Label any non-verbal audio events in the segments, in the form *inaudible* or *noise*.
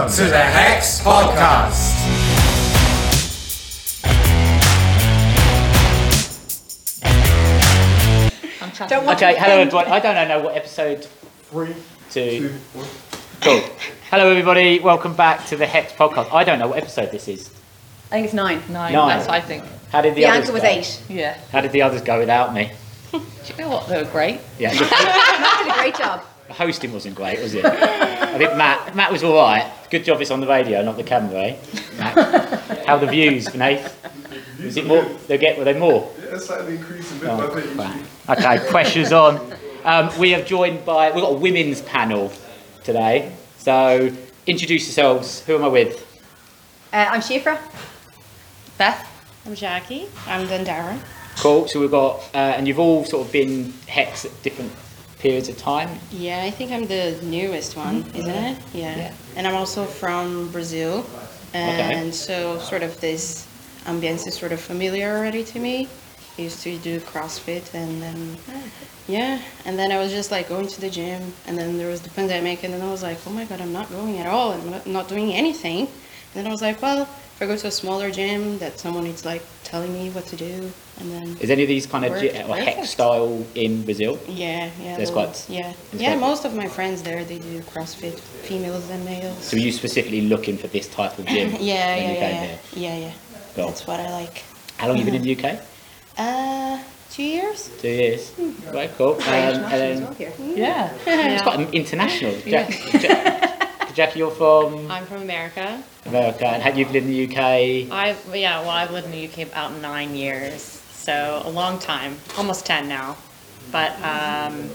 Welcome to the Hex Podcast. Don't want Okay, to hello offend- everyone. I don't know what episode Three, two. two. Cool. Hello everybody. Welcome back to the Hex podcast. I don't know what episode this is. I think it's nine. Nine, Nine. that's I think. How did the, The others anchor was go? eight. Yeah. How did the others go without me? *laughs* Do you know what? They were great. Yeah, the, *laughs* Matt did a great job. the hosting wasn't great, was it? I think Matt Matt was all right. Good job it's on the radio, not the camera. Eh? Matt. *laughs* How the views, Nath? Is it more? They get were they more? Yeah, slightly increasing bit Oh, by bit. crap. Okay, pressure's on. Um, we have joined by we've got a women's panel today. So introduce yourselves. Who am I with? Uh, I'm Shifra. Beth? I'm Jackie. I'm Dundara. Cool. So we've got, uh, and you've all sort of been hex at different periods of time. Yeah, I think I'm the newest one, mm-hmm. isn't it? Yeah. Yeah. And I'm also from Brazil. And so sort of this ambience is sort of familiar already to me. I used to do CrossFit and then oh, yeah, and then I was just like going to the gym and then there was the pandemic and then I was like, "Oh my god, I'm not going at all. I'm not, not doing anything." And then I was like, "Well, if I go to a smaller gym that someone is like telling me what to do." And then Is any of these kind of Work. gy- or hex style in Brazil? Yeah, yeah. That's the- quite- Yeah, it's yeah. quite- Most of my friends there, they do CrossFit, females and males. So were you specifically looking for this type of gym? *laughs* yeah, when yeah, you yeah, came yeah, here? yeah, yeah. Cool. That's what I like. How long have you been in the UK? Uh, two years. Two years. Right, cool. Um, and international as then well here. Yeah. it's quite international. Jack, Jack, Jackie, you're from I'm from America. America, and had you lived in the UK? I yeah, well, I've lived in the UK about nine years, so a long time, almost ten now. But um,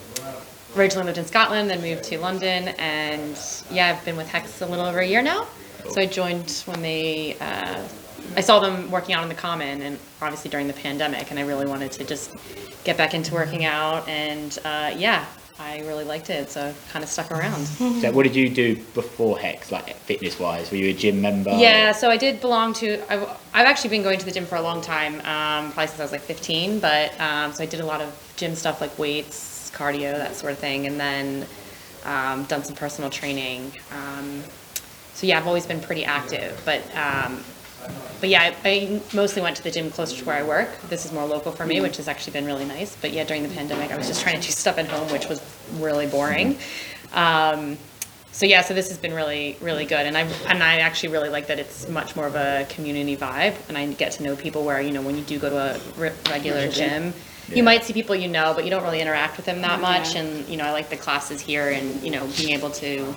originally lived in Scotland, then moved to London, and yeah, I've been with Hex a little over a year now. So I joined when they, uh, I saw them working out in the Common, and obviously during the pandemic, and I really wanted to just get back into working out, and uh, yeah, I really liked it, so I kind of stuck around. *laughs* So what did you do before Hex, like fitness wise? Were you a gym member? Yeah, so I did belong to. I've, I've actually been going to the gym for a long time, um, probably since I was like 15. But um, so I did a lot of gym stuff like weights, cardio, that sort of thing, and then um, done some personal training. Um, so yeah, I've always been pretty active, but um, but yeah, I, I mostly went to the gym closer to where I work. This is more local for me, which has actually been really nice. But yeah, during the pandemic, I was just trying to do stuff at home, which was really boring. Um, so yeah, so this has been really, really good, and I and I actually really like that it's much more of a community vibe, and I get to know people where you know when you do go to a re- regular gym, Yeah. you might see people you know, but you don't really interact with them that much, Yeah. and you know I like the classes here, and you know being able to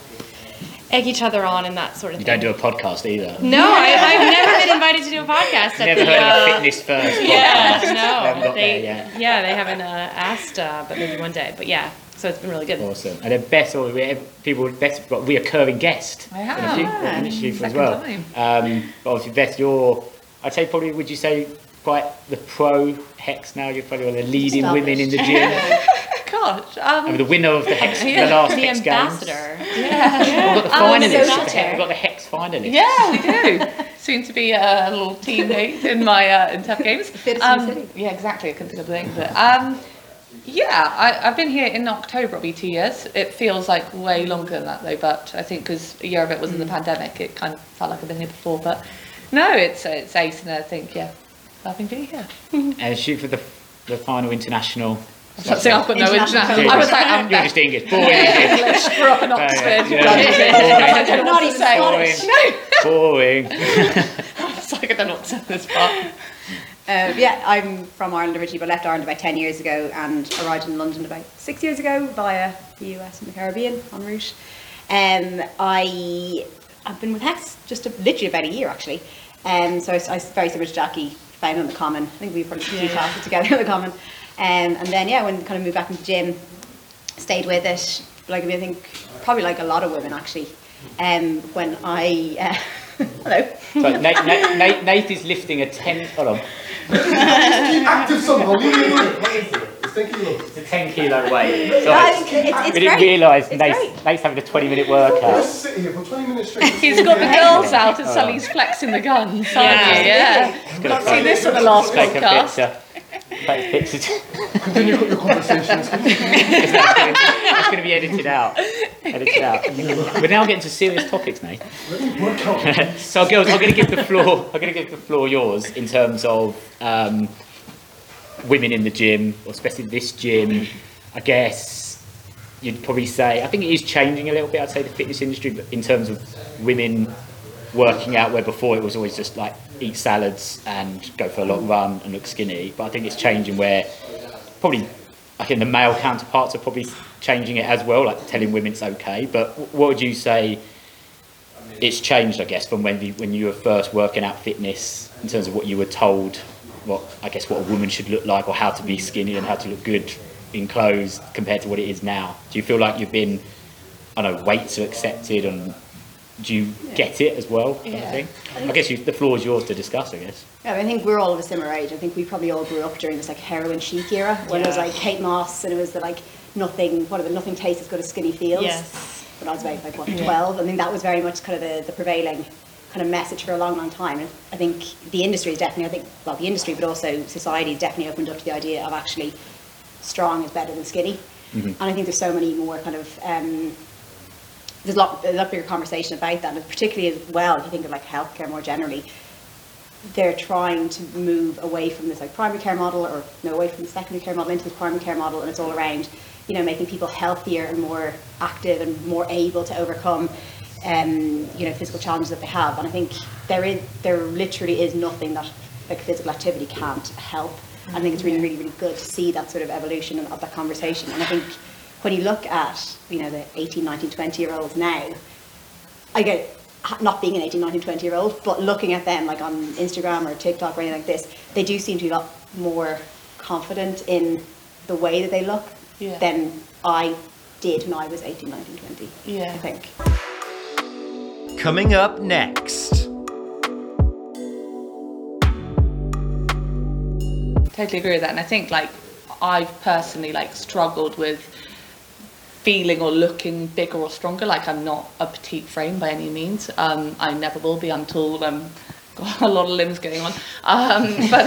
egg each other on and that sort of You thing. You don't do a podcast either. no, I, I've never been invited to do a *laughs* podcast. At Never the, heard of uh, a fitness first. yeah, podcast. Haven't no, they, yeah, they haven't uh, asked, uh, but maybe one day. But yeah, so it's been really good. Awesome. And then Beth, or we have people, Beth's got a reoccurring guest. I in a have. few- Yeah. in a few as well. time. Um, but obviously, Beth, you're, I'd say probably, would you say quite the pro Hex now? You're probably one of the leading women in the gym. *laughs* Gosh. I mean, Um, the winner of the *laughs* Hex, Yeah. the last The Hex Games. ambassador. yeah. We've got the *laughs* finalists. so of the Hex- We've got the Hex finalists. Yeah, we do. *laughs* Soon to be a little teammate in my uh, in Tough Games. Fittest in the Um, yeah, exactly. I couldn't think of the name of it. Um, yeah, I, I've been here in October. It'll be two years. It feels like way longer than that though. But I think because a year of it was in the pandemic, it kind of felt like I've been here before. But no, it's it's ace, and I think yeah, loving being here. And shoot for the, the final international. So I've got no International international. I was like, I'm You're just English. Boring English. English, grew up in yeah, Oxford. yeah. I don't know to even say. Scottish. No, *laughs* Boring. *laughs* *laughs* it's like I don't know what to say this part. Uh, yeah, I'm from Ireland originally, but left Ireland about 10 years ago and arrived in London about six years ago via the US and the Caribbean en route. Um, I, I've been with Hex just a, literally about a year actually. Um, so I, I very similar to Jackie, found on the Common. I think we've probably did two classes together on the Common. Um, and then, yeah, when kind of moved back into gym, stayed with it. Like, I mean, I think probably like a lot of women actually. Um, when I, uh, *laughs* hello. So Nate, Nate, Nate, Nate is lifting a 10, hold on, Keep active somehow. What are you doing? What is it? It's thinking of. it's a 10 kilo weight. No, Sorry. it's, it's, it's we didn't realise It's Nate's. Nate's having a 20 minute workout. Sit here for 20 minutes straight. *laughs* He's got the girls out and Sally's flexing the guns, aren't Yeah. you? Yeah. Gonna Not seen this on the last Take a podcast. Paint pictures. Continue your conversations. *laughs* That's going to be edited out. Edited out. We're now getting to serious topics, Nate. *laughs* So, girls, I'm going to give the floor. I'm going to give the floor yours in terms of um, women in the gym, or especially this gym. I guess you'd probably say I think it is changing a little bit. I'd say the fitness industry, but in terms of women working out, where before it was always just like eat salads and go for a long run and look skinny. But I think it's changing where probably I think the male counterparts are probably changing it as well, like telling women it's okay. But what would you say? It's changed, I guess, from when you, when you were first working out fitness in terms of what you were told, what I guess what a woman should look like, or how to be skinny and how to look good in clothes compared to what it is now. Do you feel like you've been, I don't know, weights are accepted, and do you get it as well? Kind of thing? I guess you, the floor is yours to discuss. I guess. Yeah, I think we're all of a similar age. I think we probably all grew up during this like heroin chic era when it was like Kate Moss and it was the like nothing, whatever, nothing tastes as good as skinny feels. Yes. When I was about like what, 12. I think that was very much kind of the, the prevailing kind of message for a long, long time. And I think the industry is definitely, I think, well, the industry, but also society has definitely opened up to the idea of actually strong is better than skinny. And I think there's so many more kind of um, there's a lot, a lot bigger conversation about that, and particularly as well, if you think of like healthcare more generally, they're trying to move away from this like primary care model or no away from the secondary care model into the primary care model, and it's all around, you know, making people healthier and more active and more able to overcome, um, you know, physical challenges that they have. And I think there is, there literally is nothing that like physical activity can't help. I think it's really, really, really good to see that sort of evolution of that conversation. And I think when you look at, you know, the 18, 19, 20 year olds now, I get not being an 18, 19, 20 year old, but looking at them like on Instagram or TikTok or anything like this, they do seem to be a lot more confident in the way that they look Yeah. than I did when I was 18, 19, 20. Yeah. I think. Coming up next. totally agree with that and i think like i've personally like struggled with feeling or looking bigger or stronger like i'm not a petite frame by any means. Um i never will be i'm i'm got a lot of limbs going on. Um *laughs* but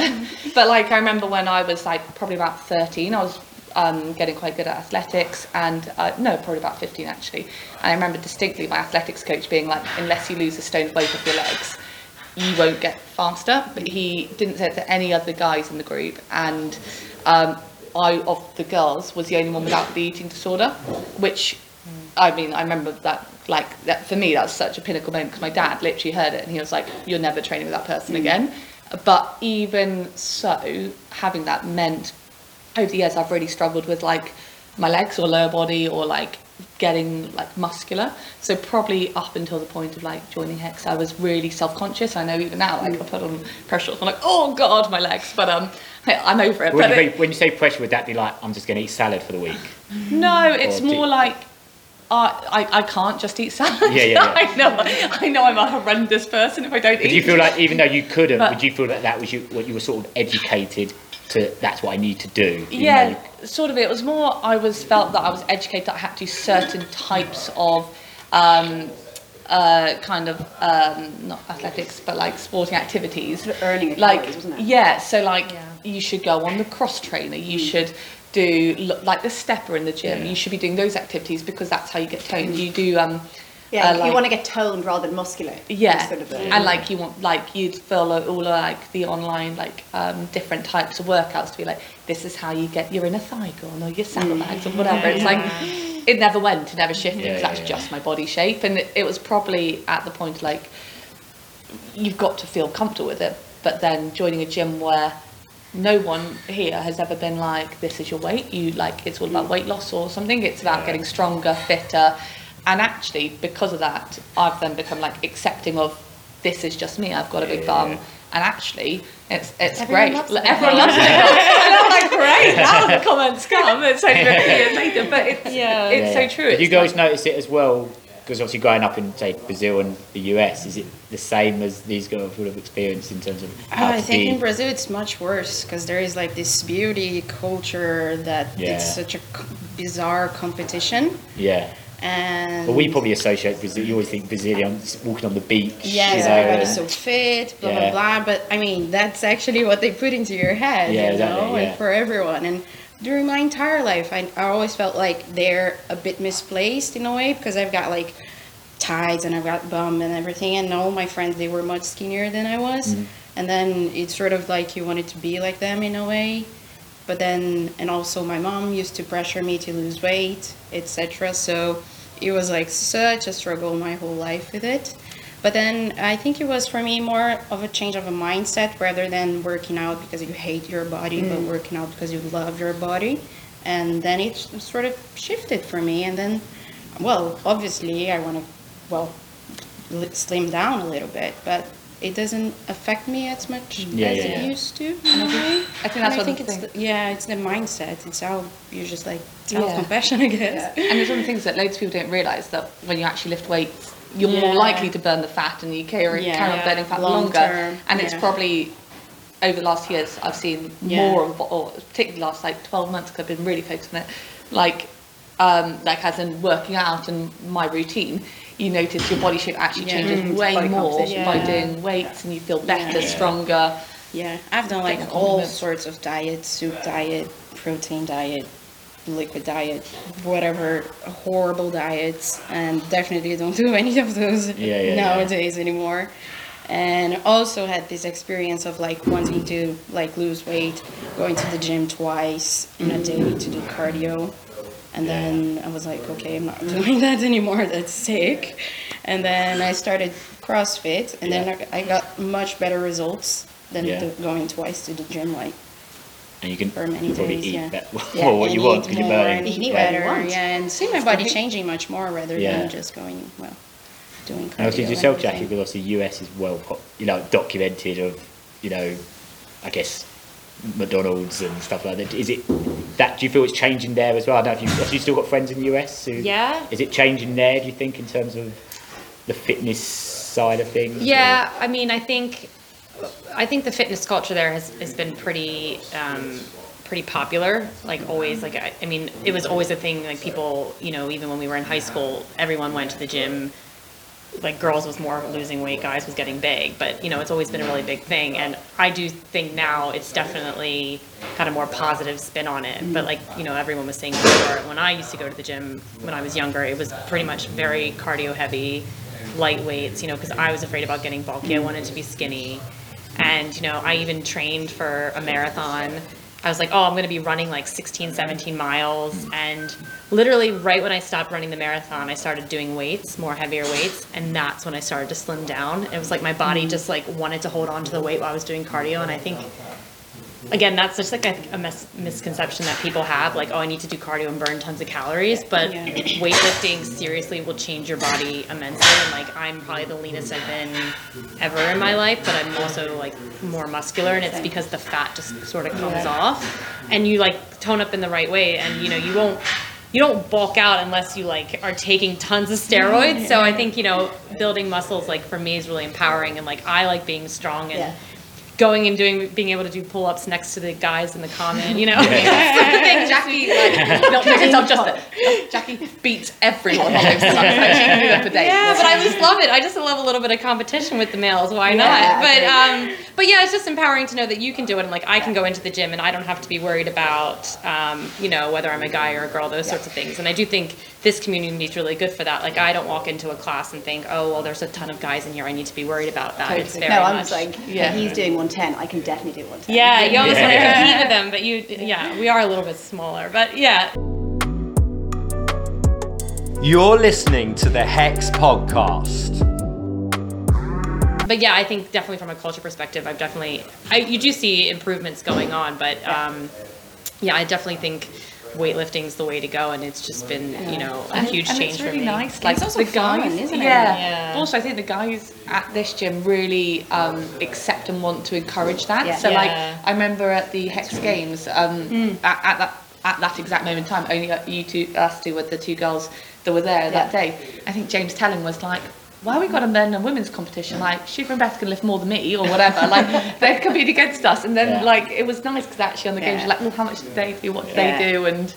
but like i remember when i was like probably about 13 i was um, getting quite good at athletics and uh, no probably about 15 actually. And i remember distinctly my athletics coach being like unless you lose a stone weight off your legs you won't get faster. But he didn't say it to any other guys in the group, and um, I of the girls was the only one without the eating disorder, which I mean I remember that like that for me that's such a pinnacle moment because my dad literally heard it and he was like, "You're never training with that person mm. again." But even so, having that meant over the years I've really struggled with like my legs or lower body or like getting like muscular. So probably up until the point of like joining Hex, I was really self-conscious. I know even now, like I put on pressure, I'm like, oh god, my legs. But um, I'm over it. When you, it- say, when you say pressure, would that be like I'm just going to eat salad for the week? no, it's more like. I, I, I can't just eat salad. Yeah, yeah, yeah. *laughs* I know. I know I'm a horrendous person if I don't But eat. do you feel like even though you couldn't, But- would you feel that that was you, what you were sort of educated to? That's what I need to do. yeah, though you- sort of. It was more. I was felt that I was educated that I had to do certain types of, um, uh, kind of um, not athletics, but like sporting activities. Sort of earning a like calories, wasn't it? yeah. So like Yeah. you should go on the cross trainer. You should do like the stepper in the gym. Yeah. You should be doing those activities because that's how you get toned. You do um. Yeah, uh, you want to get toned rather than muscular. yeah, Sort of and like you want, like you'd follow all of, like the online, like um, different types of workouts to be like, this is how you get your inner thigh gone or your saddlebags or whatever. It's like it never went, it never shifted. Yeah, 'cause yeah, that's yeah. just my body shape, and it, it was probably at the point like you've got to feel comfortable with it. But then joining a gym where no one here has ever been like, this is your weight. You like it's all about weight loss or something. It's about getting stronger, fitter, and actually because of that, I've then become like accepting of this is just me. I've got a big bum. yeah. And actually, it's it's Everyone great. loves it. Everyone loves it. *laughs* and I'm like, great. Now the comments come. It's only been a few years later, but it's Yeah. it's Yeah. so true. Did you guys like- notice it as well? Because obviously, growing up in say Brazil and the US, is it the same as these girls would have experienced in terms of Oh, I think be? in Brazil it's much worse because there is like this beauty culture that Yeah. it's such a bizarre competition. yeah, And Well, we probably associate Brazil. You always think Brazilians walking on the beach. Yes, you know, everybody's so fit, blah Yeah. blah blah. But I mean, that's actually what they put into your head, Yeah, you exactly, know, yeah. like for everyone. And during my entire life, I, I always felt like they're a bit misplaced in a way because I've got like tides and I've got bum and everything, and all my friends they were much skinnier than I was, Mm-hmm. and then it's sort of like you wanted to be like them in a way. But then, and also my mom used to pressure me to lose weight, etc. So it was like such a struggle my whole life with it. But then I think it was for me more of a change of a mindset rather than working out because you hate your body, but mm. working out because you love your body. And then it sort of shifted for me. And then, well, obviously I want to, well, slim down a little bit, but it doesn't affect me as much Yeah, as yeah, it yeah. used to. *laughs* in a way. I think that's I one think the it's things. the, yeah, it's the mindset. It's how you just like Yeah. self-compassion, I guess. And it's one of the things that loads of people don't realise that when you actually lift weights, you're Yeah. more likely to burn the fat and you carry, Yeah. carry on burning fat Long longer. term, and it's probably over the last years I've seen Yeah. more of, or particularly last like 12 months 'cause I've been really focused on it, like, um, like as in working out and my routine, you notice your body shape actually Yeah. changes Mm, way body more composition. by doing weights and you feel better, Yeah. stronger. Yeah, I've done Like like all sorts of diets, soup diet, protein diet, liquid diet, whatever horrible diets, and definitely don't do *laughs* any of those Yeah, yeah, yeah. nowadays anymore. And also had this experience of like wanting to like lose weight, going to the gym twice in a day to do cardio. And then I was like, okay, I'm not *laughs* doing that anymore. That's sick. And then I started CrossFit, and then I got much better results than Yeah. the, going twice to the gym. Like and you can for many probably days, eat yeah. better, *laughs* yeah, more what you want eat because you're more burning. and eat yeah. better, yeah, and see my body changing much more rather Yeah. than just going well, doing. And obviously yourself, Jackie, because obviously US is well, you know, documented of, you know, I guess McDonald's and stuff like that. Is it that? Do you feel it's changing there as well? I don't know if you have you still got friends in the US. Who, Yeah. Is it changing there? Do you think in terms of the fitness side of things? Yeah, I mean, I think, I think the fitness culture there has, has been pretty, um, pretty popular. Like always, like I, I mean, it was always a thing. Like people, you know, even when we were in high school, everyone went to the gym. Like girls was more losing weight, guys was getting big. But you know, it's always been a really big thing. And I do think now it's definitely kind of more positive spin on it. But like you know, everyone was saying before, when I used to go to the gym when I was younger, it was pretty much very cardio heavy light weights, you know, because I was afraid about getting bulky. I wanted to be skinny. And, you know, I even trained for a marathon. I was like, oh, I'm going to be running like 16, 17 miles. And literally, right when I stopped running the marathon, I started doing weights, more heavier weights. And that's when I started to slim down. It was like my body mm. just like wanted to hold on to the weight while I was doing cardio. And I think again, that's just like a, a mis- misconception that people have, like, oh, I need to do cardio and burn tons of calories. But Yeah. *clears throat* weightlifting seriously will change your body immensely. And like, I'm probably the leanest I've been ever in my life, but I'm also like more muscular, and it's because the fat just sort of comes off, and you like tone up in the right way, and you know, you won't. You don't bulk out unless you like are taking tons of steroids. Mm-hmm. So I think you know building muscles like for me is really empowering, and like I like being strong and Yeah. Going and doing being able to do pull-ups next to the guys in the comment you know *laughs* that's the thing jackie like *laughs* Not doing yourself justice. *laughs* Jackie beats everyone on those stunts. Like, she can do that for days. yeah but i just love it i just love a little bit of competition with the males why not Yeah, but um but yeah it's just empowering to know that you can do it and like i can go into the gym and i don't have to be worried about um you know whether i'm a guy or a girl those sorts of things and i do think this community is really good for that like i don't walk into a class and think oh well there's a ton of guys in here i need to be worried about that it's very No, I'm much just like, Yeah. yeah. he's doing 110, I can definitely do 110. yeah, you almost want to compete with them, but you, yeah, we are a little bit smaller, but yeah. You're listening to the Hex Podcast. but yeah, I think definitely from a culture perspective, I've definitely I, you do see improvements going on, but um, yeah, I definitely think weightlifting's the way to go, and it's just been you know a And- huge and change it's really for me. nice. Like It's also the guys, isn't it? Yeah. Yeah. Also, I think the guys at this gym really um, accept and want to encourage that. Yeah. So, Yeah. like, I remember at the Hex Games, um, at, at that at that exact moment in time, only you two, us two, were the two girls that were there that day. I think James Telling was like. Why we got a men and women's competition? Like, Shiva and Beth can lift more than me, or whatever. Like, *laughs* they compete against us, and then Yeah. like it was nice because actually on the games, you're like, well, how much do they do? What do Yeah. they do? And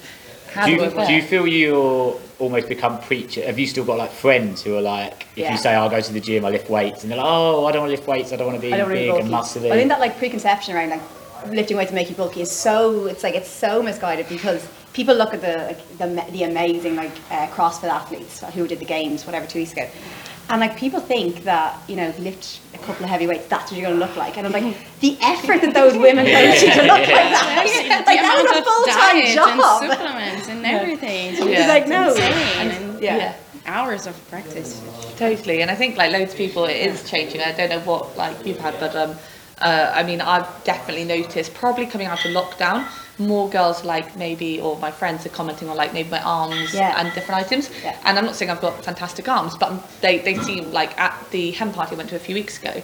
How Do do you, it do you feel you're almost become preacher? Have you still got like friends who are like, if Yeah. you say I'll go to the gym, I lift weights, and they're like, oh, I don't want to lift weights, I don't want to be I don't want to be big and bulky. muscly. I think that like preconception around like lifting weights to make you bulky is so it's like it's so misguided because people look at the like, the, the amazing like uh, CrossFit athletes who did the games whatever two weeks ago, and like people think that you know lift a couple of heavy weights that's what you're going to look like, and I'm like the effort that those women go to to look like that, the *laughs* like that amount is a full time diet job. and supplements and everything. It's Yeah. like, no. insane. And Yeah. Yeah. hours of practice. Totally, and I think like loads of people, it is changing. I don't know what like you've had, but um, uh, I mean, I've definitely noticed probably coming out of lockdown, more girls like maybe, or my friends are commenting on like maybe my arms Yeah. and different items. Yeah. And I'm not saying I've got fantastic arms, but they they seem like at the hen party I went to a few weeks ago.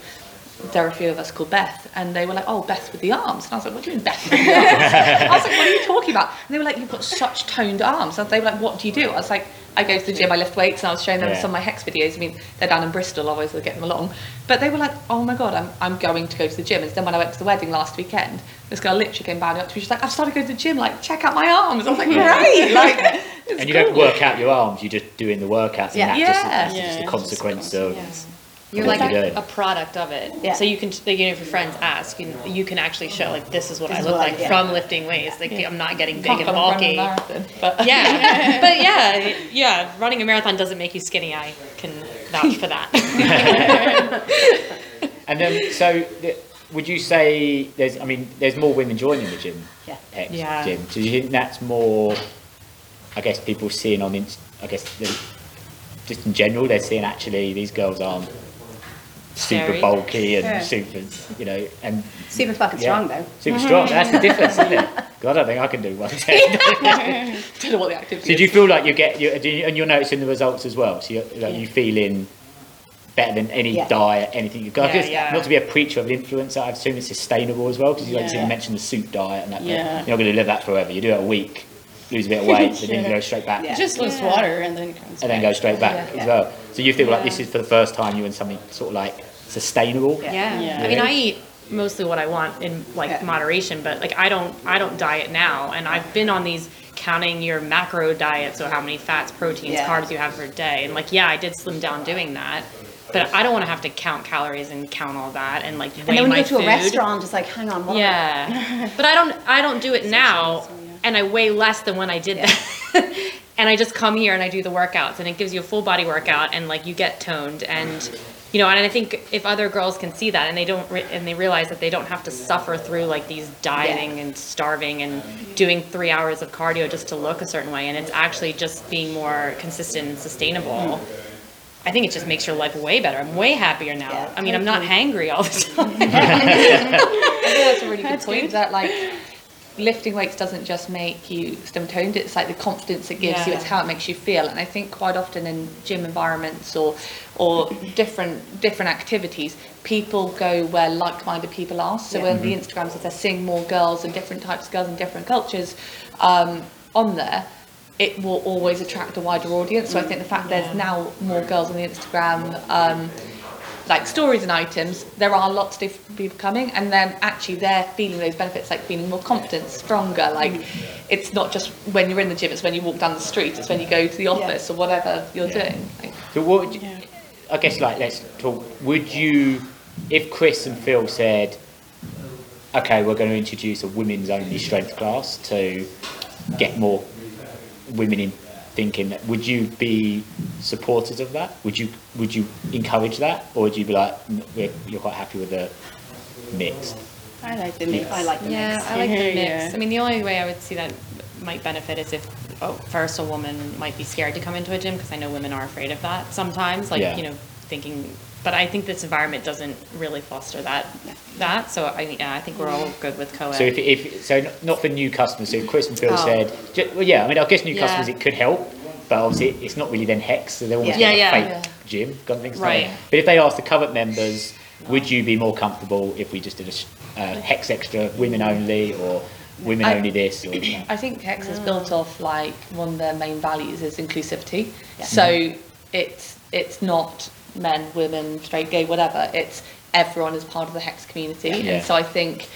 There were a few of us called Beth, and they were like, "Oh, Beth with the arms," and I was like, "What do you mean Beth with the arms?" *laughs* I was like, "What are you talking about?" And they were like, "You've got such toned arms." And they were like, "What do you do?" I was like, "I go to the gym, I lift weights," and I was showing them Yeah. some of my hex videos. I mean, they're down in Bristol, always I get them along. But they were like, "Oh my god, I'm, I'm going to go to the gym." And then when I went to the wedding last weekend, this girl literally came bounding up to me. She's like, "I've started going to the gym. Like, check out my arms." I was like, "Great!" Like, *laughs* it's and you don't work out your arms, you're just doing the workouts, Yeah. and that's just, Yeah. that's Yeah, just a it's consequence just of. Yes. You're like a, a product of it. Yeah. So you can, like, you know, if your friends ask, you, can- you can actually show, like, this is what This I is look what I- like yeah. from lifting weights. Like, I'm not getting big Can't and come and run a bulky. marathon, but Yeah, *laughs* but yeah, yeah, running a marathon doesn't make you skinny. I can vouch for that. *laughs* *laughs* And then, so th- would you say there's? I mean, there's more women joining the gym. Yeah. Hex Yeah. gym. Do you think that's more? I guess people seeing on. Inst- I guess the- just in general, they're seeing actually these girls aren't super Scary. bulky and Yeah. super, you know, and Super fucking yeah, strong though. Super strong. *laughs* That's the difference, isn't it? God, I don't think I can do one. day. *laughs* don't know what the activity So is. do you feel like you get, you, do you, and you're noticing the results as well? So you're, like, you feeling better than any Yeah. diet, anything you've got? Yeah, Just yeah. Not to be a preacher of influencer, I assume it's sustainable as well, because you, like you said, Yeah. you mentioned the soup diet and that. Yeah. You're not going to live that forever. You do it a week, lose a bit of weight, and then you go straight back. Yeah. Just lose Yeah. water and then it comes And then go straight back Yeah. as well. So you feel like this is for the first time you're in something sort of like sustainable? Yeah. Yeah. Yeah. I mean, I eat mostly what I want in like Yeah. moderation, but like I don't I don't diet now, and I've been on these counting your macro diet, so how many fats, proteins, Yeah. carbs you have per day, and like yeah, I did slim down doing that. But I don't want to have to count calories and count all that and like weigh And then when my you go to food. a restaurant, just like, hang on, what Yeah, *laughs* but I don't. I don't do it now, and I weigh less than when I did that. *laughs* and I just come here and I do the workouts, and it gives you a full body workout, and like you get toned, and you know. And I think if other girls can see that, and they don't, re- and they realize that they don't have to suffer through like these dieting and starving and doing three hours of cardio just to look a certain way, and it's actually just being more consistent and sustainable. Mm-hmm. I think it just makes your life way better. I'm way happier now. Yeah. I mean, I'm not mm-hmm. hangry all the *laughs* time. I think that's a really good point. That like lifting weights doesn't just make you slim toned. It's like the confidence it gives you. It's how it makes you feel. And I think quite often in gym environments or or different different activities, people go where like minded people are. So when the Instagrams, if they're seeing more girls and different types of girls and different cultures um, on there. It will always attract a wider audience. So I think the fact there's now more girls on the Instagram um, like stories and items, there are lots of different people coming, and then actually they're feeling those benefits, like feeling more confident, stronger. Like mm-hmm. it's not just when you're in the gym; it's when you walk down the street, it's when you go to the office or whatever you're doing. Like, So what would you, I guess like let's talk, would you, if Chris and Phil said, okay, we're going to introduce a women's only strength class to get more women in thinking, that would you be supporters of that? Would you, would you encourage that? Or would you be like, we're, you're quite happy with the mixed? I like the mix. I like the Yeah, mix. I like the mix. Yeah. I mean, the only way I would see that might benefit is if, oh, first, a woman might be scared to come into a gym because I know women are afraid of that sometimes. Like, Yeah. you know, thinking. But I think this environment doesn't really foster that. That. So I, yeah, I think we're all good with co-ed. So if, if so, not- not for new customers. So if Chris and Phil Oh. said, ju- well, yeah, I mean, I guess new Yeah. customers it could help, but obviously it's not really then hex, so they're almost Yeah. like Yeah, a yeah. fake gym, kind of things. Right. But if they asked the covered members, would you be more comfortable if we just did a s- uh, hex XTRA, women only, or women I- only this? Or, *clears throat* I think Hex is built off like one of their main values is inclusivity. So it's it's not men, women, straight, gay, whatever. It's everyone is part of the Hex community, Yeah. and so I think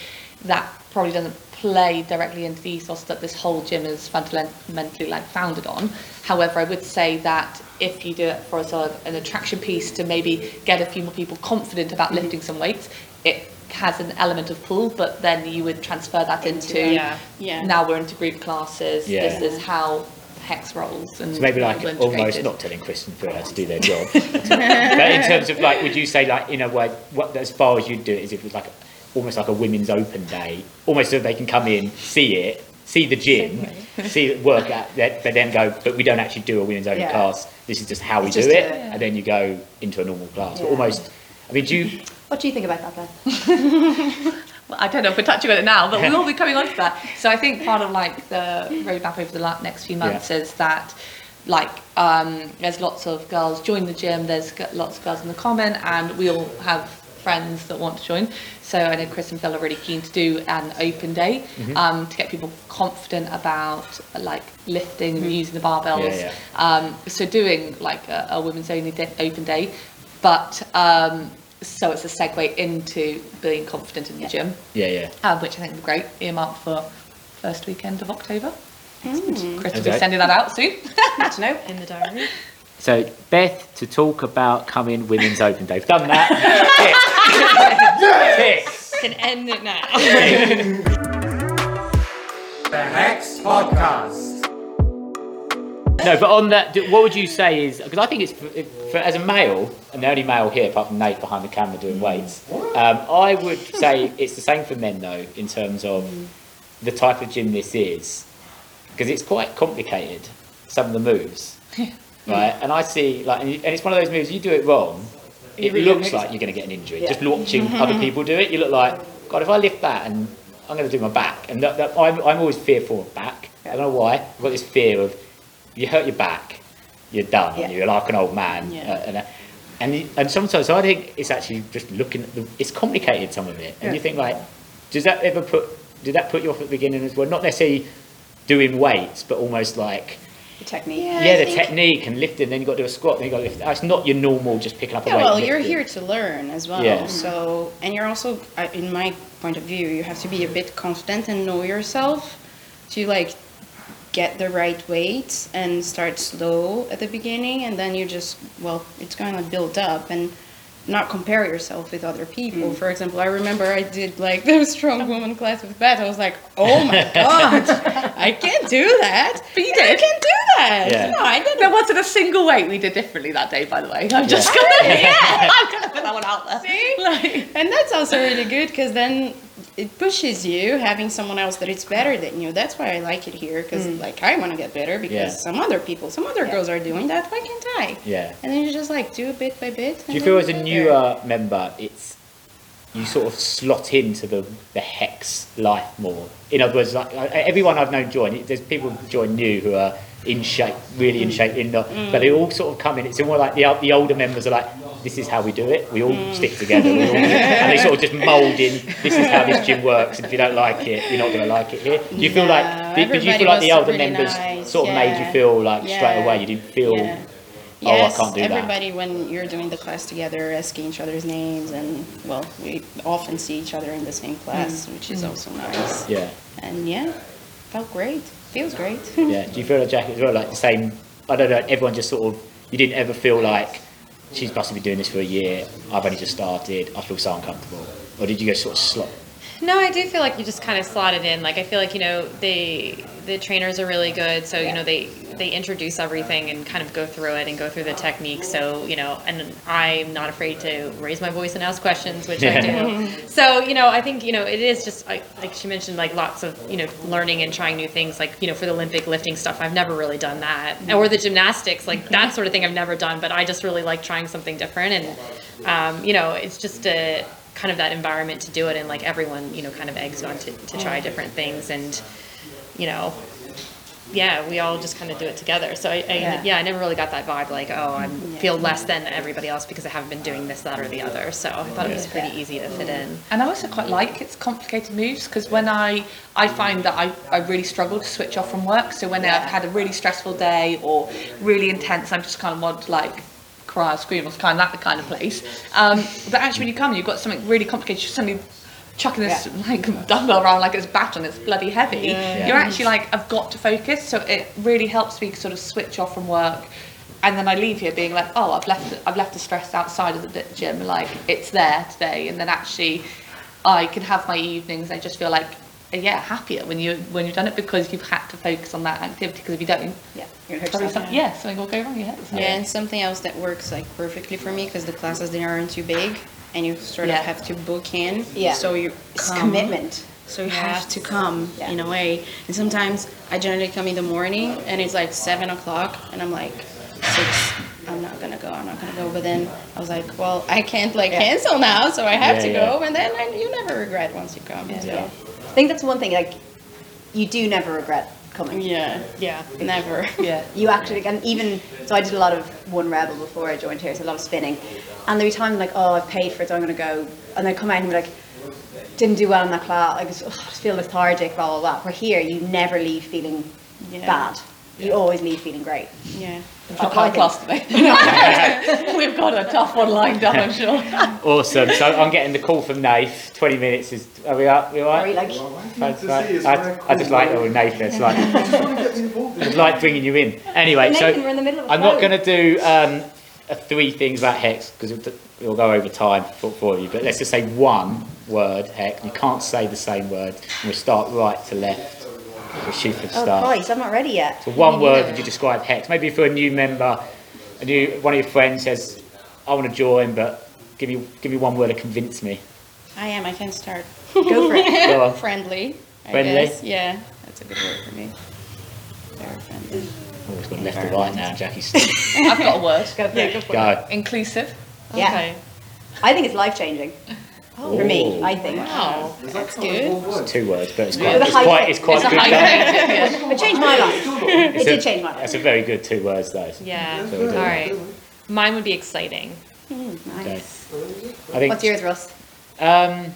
that probably doesn't play directly into the ethos that this whole gym is fundamentally like founded on. However, I would say that if you do it for a sort of an attraction piece to maybe get a few more people confident about mm-hmm. lifting some weights, it has an element of pull, but then you would transfer that into, Yeah. Yeah. now we're into group classes, Yeah. this is how Hex rolls. And So maybe like almost not telling Chris and Phil how to do their job. *laughs* but in terms of like, would you say like in a way, what as far as you'd do it is if it was like almost like a women's open day, almost so they can come in, see it, see the gym, see it work out, that- but then go, but we don't actually do a women's open Yeah. class. This is just how we It's do just it, a- and then you go into a normal class. But almost, I mean, do you? What do you think about that then? *laughs* Well, I don't know if we're touching on it now, but we will be coming on to that. So I think part of like the roadmap over the next few months is that like um, there's lots of girls join the gym, there's lots of girls in the comment, and we all have friends that want to join. So I know Chris and Phil are really keen to do an open day Mm-hmm. um, to get people confident about like lifting and using the barbells. Yeah, Um, so doing like a, a women's only day, open day, but um, so it's a segue into being confident in the gym Yeah, yeah. um, which I think would be great, earmarked for first weekend of October. Chris will be sending that out soon. Good to know. *laughs* In the diary. So Beth to talk about coming women's open day. We've done that. *laughs* Tick. Tick. Can end it now. *laughs* The Hex Podcast. No, but on that, what would you say is because I think it's for, for, as a male, and the only male here apart from Nate behind the camera doing weights. Um, I would say it's the same for men though in terms of the type of gym this is because it's quite complicated. Some of the moves, *laughs* right? And I see like, and, it's one of those moves you do it wrong, it really looks like you're going to get an injury. Yeah. Just watching *laughs* other people do it, you look like God. If I lift that and I'm going to do my back, and that, that, I'm, I'm always fearful of back. I don't know why. I've got this fear of you hurt your back, you're done. Yeah. You're like an old man. Yeah. Uh, and, uh, and, and sometimes I think it's actually just looking at the, it's complicated some of it. And you think like, does that ever put, did that put you off at the beginning as well? Not necessarily doing weights, but almost like, The technique. Yeah. yeah, the think- technique and lifting, then you've got to do a squat, then you've got to lift. It's not your normal just picking up a Yeah, weight. well, you're here to learn as well. Yeah. So, and you're also, uh, in my point of view, you have to be a bit confident and know yourself to like get the right weights and start slow at the beginning, and then you just, well, it's going to build up and not compare yourself with other people. Mm. For example, I remember I did like *laughs* the strong oh. woman class with Beth. I was like, oh my *laughs* god, I can't do that. But you I did. can't do that. Yeah. No, I didn't. there wasn't a single weight we did differently that day, by the way. I'm just gonna, *laughs* yeah, I'm gonna put that one out there. See? Like, And that's also really good because then it pushes you having someone else that it's better than you. That's why I like it here because mm. like I want to get better because Yeah. some other people, some other girls are doing that. Why can't I? Yeah. And then you just like do it bit by bit. Do you feel as a newer member, it's you sort of slot into the, the hex life more? In other words, like everyone I've known join, there's people who join new who are in shape, really in shape, in the, mm. but they all sort of come in. It's more like the, the older members are like, this is how we do it. We all mm. stick together, we all, and they sort of just mould in. This is how this gym *laughs* works. And if you don't like it, you're not going to like it here. Do you feel No, like? Did, did you feel like the older really members nice, sort of made you feel like straight away? You didn't feel. Yeah. Oh, I Yes, can't do that. everybody when you're doing the class together, asking each other's names, and well, we often see each other in the same class, mm. which is mm. also nice. Yeah. And yeah, felt great. Feels great. Yeah. Do you feel like Jack as well? Like the same. I don't know. Everyone just sort of. You didn't ever feel like she's must have been doing this for a year. I've only just started. I feel so uncomfortable. Or did you go sort of slot? No, I do feel like you just kind of slotted in. Like I feel like you know they the trainers are really good, so you know they they introduce everything and kind of go through it and go through the technique. So you know, and I'm not afraid to raise my voice and ask questions, which I do. *laughs* So you know, I think you know it is just like like she mentioned, like lots of you know learning and trying new things. Like you know, for the Olympic lifting stuff, I've never really done that, or the gymnastics, like that sort of thing, I've never done. But I just really like trying something different, and um, you know, it's just a kind of that environment to do it and like everyone you know kind of eggs on to, to try different things and you know yeah we all just kind of do it together so I, I yeah. Yeah. I never really got that vibe like oh I feel less than everybody else because I haven't been doing this that or the other so I thought it was pretty easy to fit in And I also quite like its complicated moves because when I I find that I, I really struggle to switch off from work. So when I've had a really stressful day or really intense, I'm just kind of want like cry scream or kind of that the kind of place. Um, but actually, when you come, you've got something really complicated. You're suddenly chucking this like dumbbell around like it's baton, it's bloody heavy. Yeah. You're actually like, I've got to focus. So it really helps me sort of switch off from work. And then I leave here being like, oh, I've left, I've left the stress outside of the gym. Like it's there today. And then actually, I can have my evenings. I just feel like, Uh, yeah, happier when you when you've done it because you've had to focus on that activity. Because if you don't, Yeah, you're gonna hurt probably yourself. some, yeah, something will go wrong. Yeah. So. Yeah, and something else that works like perfectly for me because the classes they aren't too big, and you sort Yeah. of have to book in. Yeah. So you It's come. commitment. So you Yeah. have to come Yeah. in a way. And sometimes I generally come in the morning and it's like seven o'clock and I'm like six. I'm not gonna go. I'm not gonna go. But then I was like, well, I can't like Yeah. cancel now, so I have Yeah, to yeah. go. And then I, you never regret once you come. Yeah. So. I think that's one thing. Like, you do never regret coming. Yeah. Yeah. Never. *laughs* Yeah. You actually, and even so, I did a lot of 1Rebel before I joined here, so a lot of spinning. And there were times like, oh, I've paid for it, so I'm going to go. And I come out and be like, didn't do well in that class. I just, I just feel lethargic, blah blah blah. Where here, you never leave feeling Yeah. bad. You always leave feeling great. Yeah. It's not high class today. *laughs* We've got a tough one lined up, I'm sure. *laughs* Awesome. So I'm getting the call from Nath. 20 minutes is. Are we up? We all Are you right? like, That's to right. I, I just like oh Nath. It's like *laughs* Just want to get me involved in it's like bringing you in. Anyway, so Nathan, we're in the middle of a I'm not going to do um, three things about hex because we'll go over time for, for you. But let's just say one word hex. You can't say the same word. And we'll start right to left. We'll shoot for oh. Christ, I'm not ready yet. So one word would you describe hex? Maybe for a new member, a new one of your friends says, "I want to join, but give me give me one word to convince me." I am. I can start. *laughs* Go for it. Go on. Friendly. I Friendly? guess. Yeah. That's a good word for me. Very friendly. Oh, it's got left to right now, Jackie's. *laughs* I've got a word. Go for it. Go. Inclusive. Yeah. Okay. I think it's life changing. For me, I think. Wow. That That's kind good. involved It's two words, but it's Yeah. quite, it's high quite, it's quite It's a good. *laughs* high though. yeah. It changed my life. *laughs* It It's did a- change my life. That's a very good two words, though. Yeah. All All right. Mine would be exciting. Okay. Nice. I think. What's yours, Russ? Um,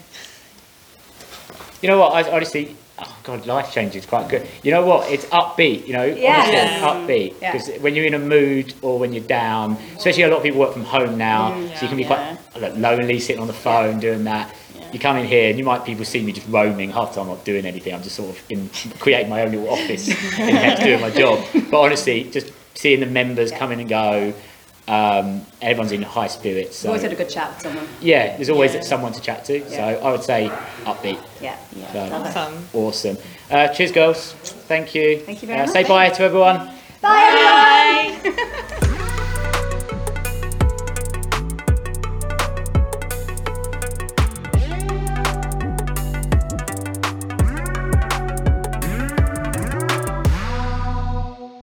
you know what? I honestly, oh god, life change is quite good. You know what? It's upbeat. You know, Yes. honestly, upbeat. Yeah. Because when you're in a mood or when you're down, especially a lot of people work from home now, so you can be Yeah. quite like, lonely sitting on the phone doing that. You come in here and you might people see me just roaming. Half the time I'm not doing anything. I'm just sort of in *laughs* creating my own little office *laughs* in next doing my job. But honestly, just seeing the members come in and go. Um, everyone's in high spirits. So always had a good chat with someone. yeah, there's always Yeah. someone to chat to. So I would say upbeat. Yeah. So Awesome. awesome. Uh, cheers, girls. Thank you. Thank you very uh, much. Say bye to everyone. Bye, everyone. *laughs*